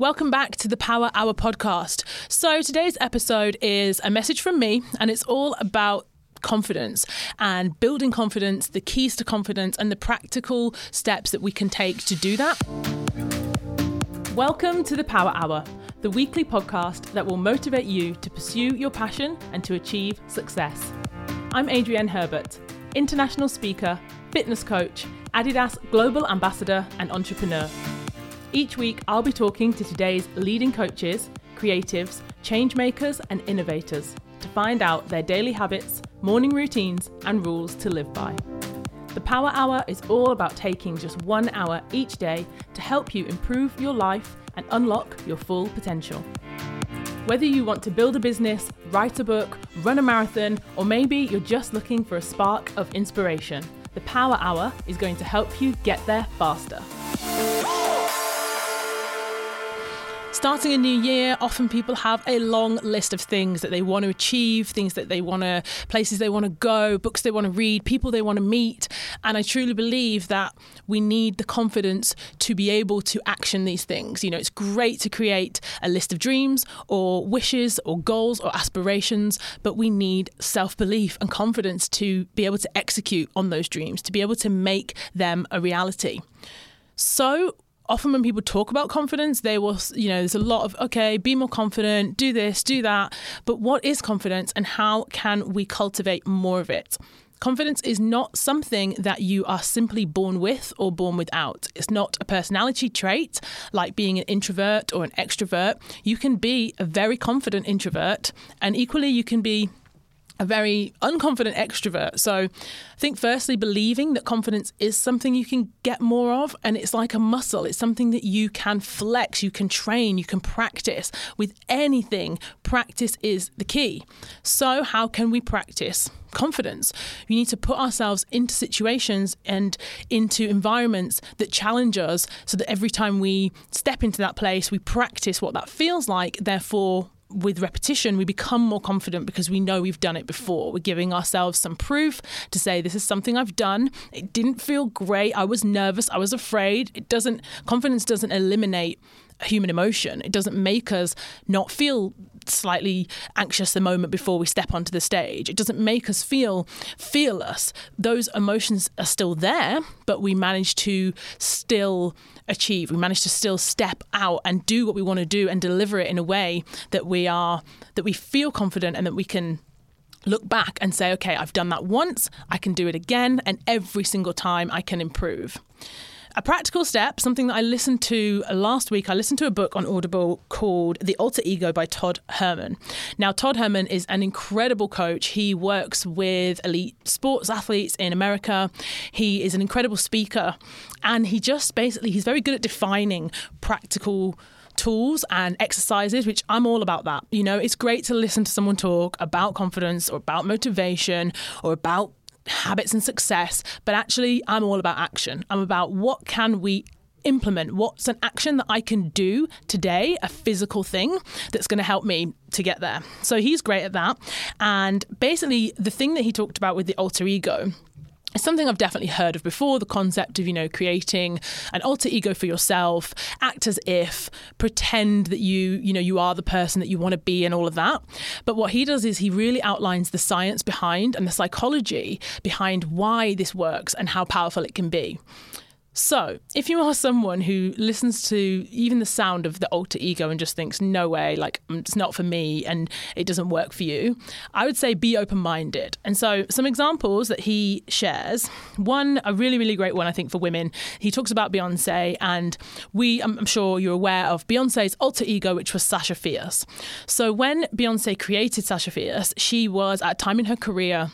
Welcome back to the Power Hour podcast. So, today's episode is a message from me, and it's all about confidence and building confidence, the keys to confidence, and the practical steps that we can take to do that. Welcome to the Power Hour, the weekly podcast that will motivate you to pursue your passion and to achieve success. I'm Adrienne Herbert, international speaker, fitness coach, Adidas Global Ambassador, and entrepreneur. Each week, I'll be talking to today's leading coaches, creatives, change makers, and innovators to find out their daily habits, morning routines, and rules to live by. The Power Hour is all about taking just one hour each day to help you improve your life and unlock your full potential. Whether you want to build a business, write a book, run a marathon, or maybe you're just looking for a spark of inspiration, the Power Hour is going to help you get there faster. Starting a new year, often people have a long list of things that they want to achieve, things that they want to, places they want to go, books they want to read, people they want to meet. And I truly believe that we need the confidence to be able to action these things. You know, it's great to create a list of dreams or wishes or goals or aspirations, but we need self belief and confidence to be able to execute on those dreams, to be able to make them a reality. So, often when people talk about confidence, they will, you know, there's a lot of, okay, be more confident, do this, do that. But what is confidence and how can we cultivate more of it? Confidence is not something that you are simply born with or born without. It's not a personality trait like being an introvert or an extrovert. You can be a very confident introvert, and equally, you can be a very unconfident extrovert. So I think, firstly, believing that confidence is something you can get more of, and it's like a muscle. It's something that you can flex, you can train, you can practice. With anything, practice is the key. So, how can we practice? Confidence. We need to put ourselves into situations and into environments that challenge us so that every time we step into that place, we practice what that feels like. Therefore, with repetition, we become more confident because we know we've done it before. We're giving ourselves some proof to say, this is something I've done. It didn't feel great. I was nervous. I was afraid. It doesn't, confidence doesn't eliminate human emotion. It doesn't make us not feel slightly anxious the moment before we step onto the stage. It doesn't make us feel fearless. Those emotions are still there, but we manage to still achieve. We manage to still step out and do what we want to do and deliver it in a way that we are that we feel confident and that we can look back and say, okay, I've done that once, I can do it again, and every single time I can improve. A practical step, something that I listened to last week, I listened to a book on Audible called The Alter Ego by Todd Herman. Now, Todd Herman is an incredible coach. He works with elite sports athletes in America. He is an incredible speaker. And he just basically, he's very good at defining practical tools and exercises, which I'm all about that. You know, it's great to listen to someone talk about confidence or about motivation or about habits and success, but actually I'm all about action. I'm about what can we implement what's an action that I can do today, a physical thing that's going to help me to get there. So he's great at that. And basically, the thing that he talked about with the alter ego it's something I've definitely heard of before the concept of, you know, creating an alter ego for yourself, act as if, pretend that you, you know, you are the person that you want to be and all of that. But what he does is he really outlines the science behind and the psychology behind why this works and how powerful it can be. So, if you are someone who listens to even the sound of the alter ego and just thinks, no way, like mm, it's not for me and it doesn't work for you, I would say be open minded. And so, some examples that he shares one, a really, really great one, I think, for women, he talks about Beyonce, and we, I'm sure you're aware of Beyonce's alter ego, which was Sasha Fierce. So, when Beyonce created Sasha Fierce, she was at a time in her career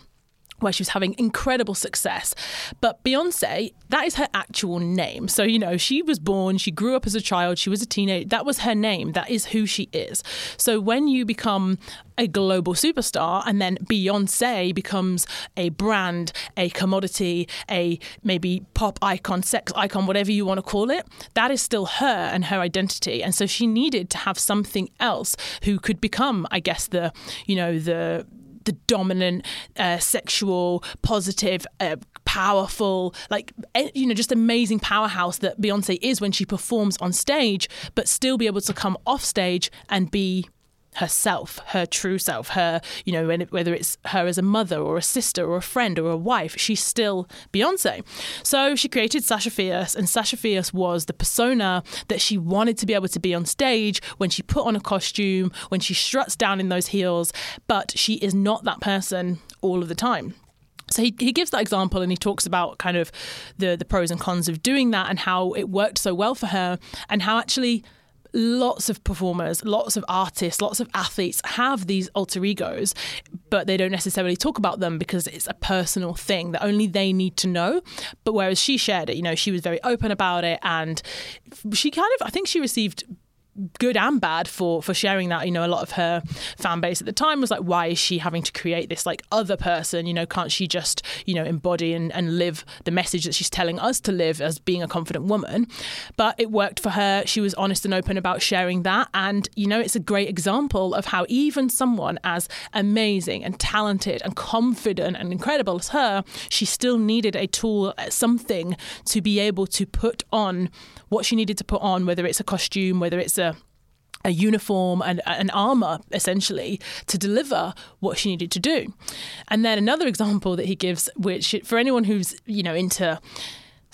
where she was having incredible success. But Beyonce, that is her actual name. So, you know, she was born, she grew up as a child, she was a teenager. That was her name. That is who she is. So, when you become a global superstar and then Beyonce becomes a brand, a commodity, a maybe pop icon, sex icon, whatever you want to call it, that is still her and her identity. And so she needed to have something else who could become, I guess, the, you know, the the dominant, uh, sexual, positive, uh, powerful, like eh, you know, just amazing powerhouse that Beyonce is when she performs on stage, but still be able to come off stage and be herself, her true self, her, you know, whether it's her as a mother or a sister or a friend or a wife, she's still Beyonce. So she created Sasha Fierce, and Sasha Fierce was the persona that she wanted to be able to be on stage when she put on a costume, when she struts down in those heels, but she is not that person all of the time. So he, he gives that example and he talks about kind of the, the pros and cons of doing that and how it worked so well for her and how actually lots of performers, lots of artists, lots of athletes have these alter egos, but they don't necessarily talk about them because it's a personal thing that only they need to know. But whereas she shared it, you know, she was very open about it and she kind of, I think she received good and bad for for sharing that. You know a lot of her fan base at the time was like why is she having to create this like other person? You know can't she just you know embody and, and live the message that she's telling us to live as being a confident woman? But it worked for her. She was honest and open about sharing that. And you know it's a great example of how even someone as amazing and talented and confident and incredible as her she still needed a tool something to be able to put on what she needed to put on whether it's a costume whether it's a a uniform and an armor essentially to deliver what she needed to do. And then another example that he gives, which for anyone who's you know into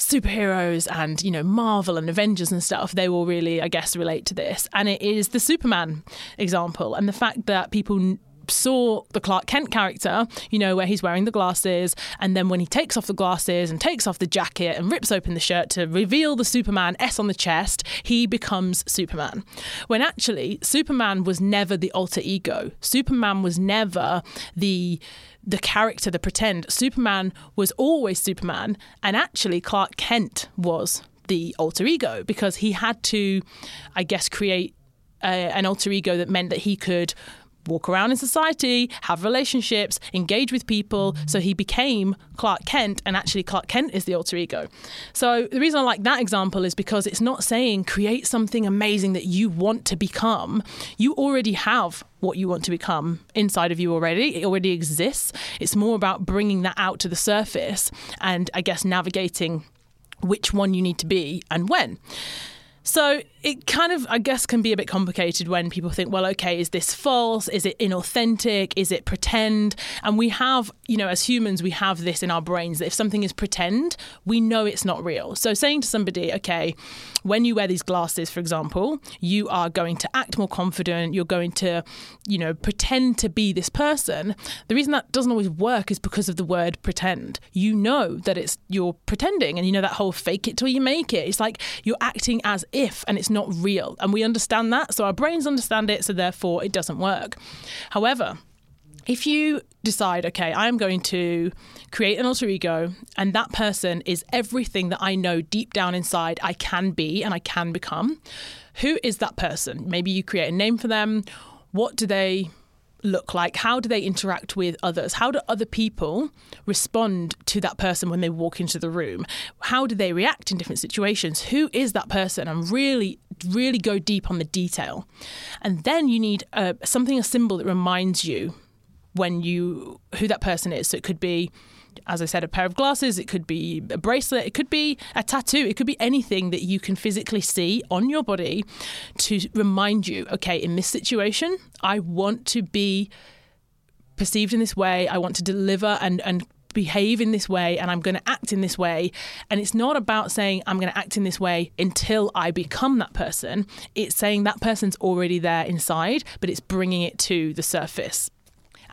superheroes and you know Marvel and Avengers and stuff, they will really, I guess, relate to this. And it is the Superman example and the fact that people saw the Clark Kent character, you know, where he's wearing the glasses, and then when he takes off the glasses and takes off the jacket and rips open the shirt to reveal the Superman S on the chest, he becomes Superman. When actually, Superman was never the alter ego. Superman was never the the character, the pretend. Superman was always Superman, and actually, Clark Kent was the alter ego because he had to, I guess, create a, an alter ego that meant that he could walk around in society, have relationships, engage with people. So he became Clark Kent, and actually, Clark Kent is the alter ego. So the reason I like that example is because it's not saying create something amazing that you want to become. You already have what you want to become inside of you already. It already exists. It's more about bringing that out to the surface and I guess navigating which one you need to be and when. So it kind of, I guess, can be a bit complicated when people think, well, okay, is this false? Is it inauthentic? Is it pretend? And we have, you know, as humans, we have this in our brains that if something is pretend, we know it's not real. So saying to somebody, okay, when you wear these glasses, for example, you are going to act more confident, you're going to, you know, pretend to be this person. The reason that doesn't always work is because of the word pretend. You know that it's you're pretending and you know that whole fake it till you make it. It's like you're acting as if and it's not real. And we understand that. So our brains understand it. So therefore, it doesn't work. However, if you decide, okay, I'm going to create an alter ego, and that person is everything that I know deep down inside I can be and I can become, who is that person? Maybe you create a name for them. What do they look like? How do they interact with others? How do other people respond to that person when they walk into the room? How do they react in different situations? Who is that person? And really, really go deep on the detail. And then you need uh, something, a symbol that reminds you when you who that person is. So it could be as I said, a pair of glasses, it could be a bracelet, it could be a tattoo, it could be anything that you can physically see on your body to remind you, okay, in this situation, I want to be perceived in this way, I want to deliver and, and behave in this way and I'm going to act in this way. And it's not about saying I'm going to act in this way until I become that person. It's saying that person's already there inside, but it's bringing it to the surface.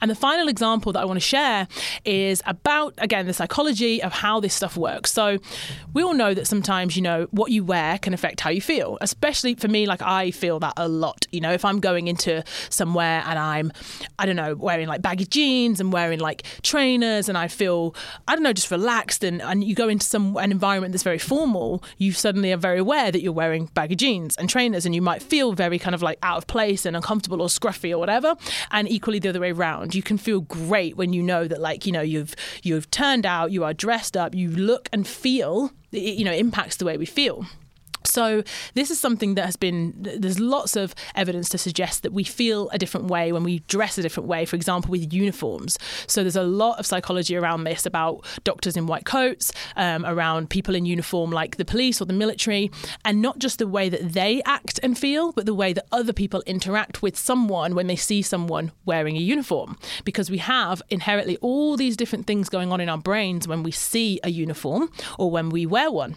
And the final example that I want to share is about, again, the psychology of how this stuff works. So we all know that sometimes, you know, what you wear can affect how you feel, especially for me, like I feel that a lot. You know, if I'm going into somewhere and I'm, I don't know, wearing like baggy jeans and wearing like trainers and I feel, I don't know, just relaxed and, and you go into some an environment that's very formal, you suddenly are very aware that you're wearing baggy jeans and trainers and you might feel very kind of like out of place and uncomfortable or scruffy or whatever. And equally the other way around around. You can feel great when you know that like, you know, you've you've turned out, you are dressed up, you look and feel, it, you know, impacts the way we feel. So, this is something that has been, there's lots of evidence to suggest that we feel a different way when we dress a different way, for example, with uniforms. So, there's a lot of psychology around this about doctors in white coats, um, around people in uniform like the police or the military, and not just the way that they act and feel, but the way that other people interact with someone when they see someone wearing a uniform. Because we have inherently all these different things going on in our brains when we see a uniform or when we wear one.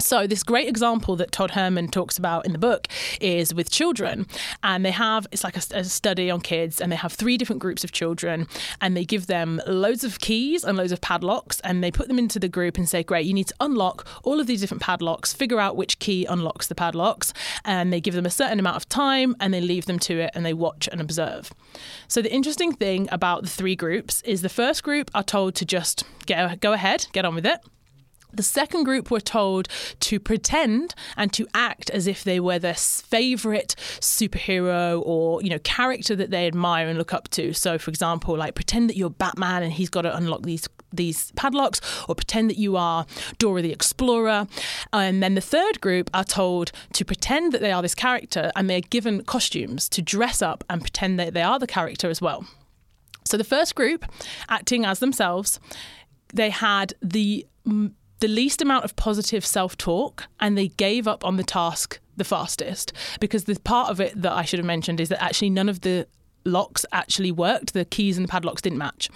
So, this great example that Todd Herman talks about in the book is with children. And they have, it's like a, a, study on kids, and they have three different groups of children, and they give them loads of keys and loads of padlocks, and they put them into the group and say, Great, you need to unlock all of these different padlocks, figure out which key unlocks the padlocks, and they give them a certain amount of time, and they leave them to it, and they watch and observe. So, the interesting thing about the three groups is the first group are told to just get, go ahead, get on with it. The second group were told to pretend and to act as if they were their favorite superhero or, you know, character that they admire and look up to. So, for example, like pretend that you're Batman and he's got to unlock these these padlocks or pretend that you are Dora the Explorer. And then the third group are told to pretend that they are this character and they're given costumes to dress up and pretend that they are the character as well. So the first group, acting as themselves, they had the the least amount of positive self talk and they gave up on the task the fastest. Because the part of it that I should have mentioned is that actually none of the locks actually worked. The keys and the padlocks didn't match.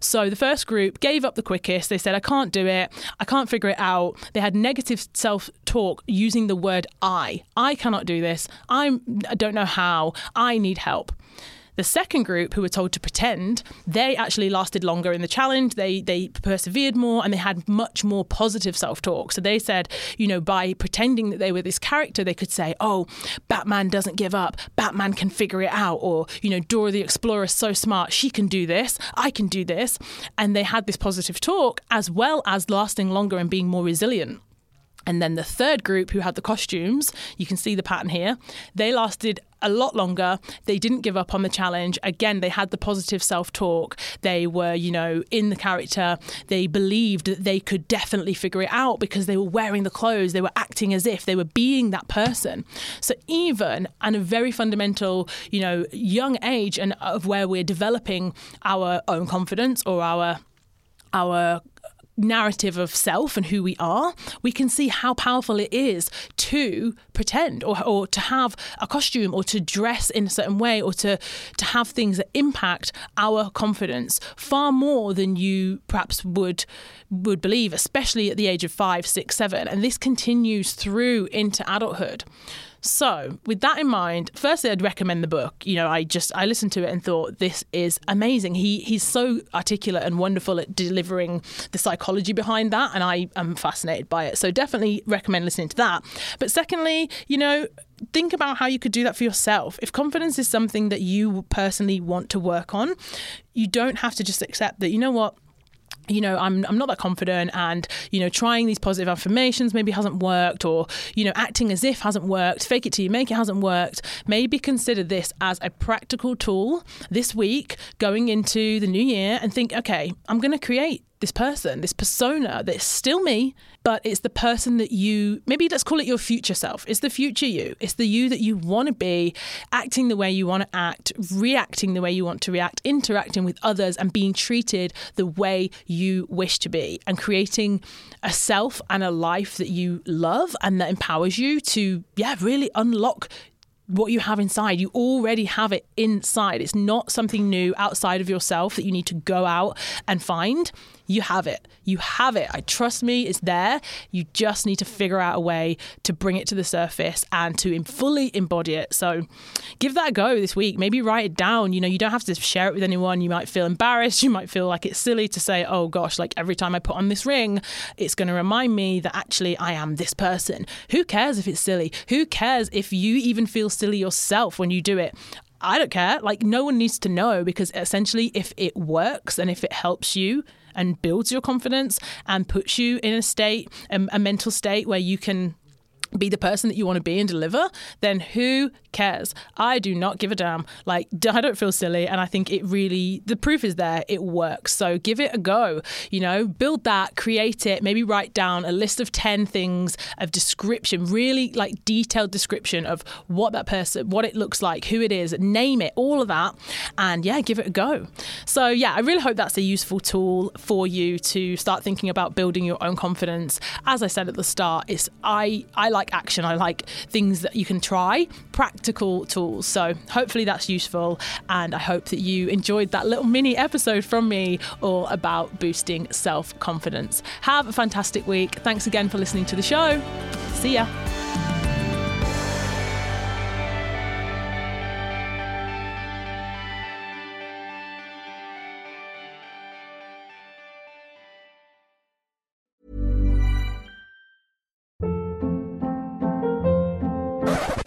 So the first group gave up the quickest. They said, I can't do it. I can't figure it out. They had negative self talk using the word I. I cannot do this. I'm, I don't know how. I need help. The second group, who were told to pretend, they actually lasted longer in the challenge. They they persevered more and they had much more positive self talk. So they said, you know, by pretending that they were this character, they could say, "Oh, Batman doesn't give up. Batman can figure it out," or you know, Dora the Explorer is so smart. She can do this. I can do this. And they had this positive talk as well as lasting longer and being more resilient. And then the third group who had the costumes, you can see the pattern here, they lasted a lot longer. They didn't give up on the challenge. Again, they had the positive self talk. They were, you know, in the character. They believed that they could definitely figure it out because they were wearing the clothes. They were acting as if they were being that person. So even at a very fundamental, you know, young age and of where we're developing our own confidence or our our narrative of self and who we are, we can see how powerful it is to pretend or, or to have a costume or to dress in a certain way or to, to have things that impact our confidence far more than you perhaps would would believe, especially at the age of five, six, seven. And this continues through into adulthood. So, with that in mind, firstly, I'd recommend the book. You know, I just I listened to it and thought this is amazing. He he's so articulate and wonderful at delivering the psychology behind that, and I am fascinated by it. So, definitely recommend listening to that. But secondly, you know, think about how you could do that for yourself. If confidence is something that you personally want to work on, you don't have to just accept that. You know what? You know I'm I'm not that confident and you know trying these positive affirmations maybe hasn't worked or you know acting as if hasn't worked fake it till you make it hasn't worked. Maybe consider this as a practical tool this week going into the new year and think okay I'm going to create this person, this persona that's still me, but it's the person that you maybe let's call it your future self. It's the future you. It's the you that you want to be, acting the way you want to act, reacting the way you want to react, interacting with others, and being treated the way you wish to be, and creating a self and a life that you love and that empowers you to, yeah, really unlock what you have inside. You already have it inside. It's not something new outside of yourself that you need to go out and find you have it. You have it. I trust me, it's there. You just need to figure out a way to bring it to the surface and to fully embody it. So give that a go this week. Maybe write it down. You know, you don't have to share it with anyone. You might feel embarrassed. You might feel like it's silly to say, oh gosh, like every time I put on this ring, it's going to remind me that actually I am this person. Who cares if it's silly? Who cares if you even feel silly yourself when you do it? I don't care. Like, no one needs to know because essentially, if it works and if it helps you, and builds your confidence and puts you in a state, a, a mental state where you can be the person that you want to be and deliver, then who cares? I do not give a damn. Like, I don't feel silly. And I think it really, the proof is there, it works. So give it a go. You know, build that, create it, maybe write down a list of 10 things of description, really like detailed description of what that person, what it looks like, who it is, name it, all of that. And yeah, give it a go. So yeah, I really hope that's a useful tool for you to start thinking about building your own confidence. As I said at the start, it's I I like action. I like things that you can try, practical tools. So hopefully that's useful and I hope that you enjoyed that little mini episode from me all about boosting self-confidence. Have a fantastic week. Thanks again for listening to the show. See ya.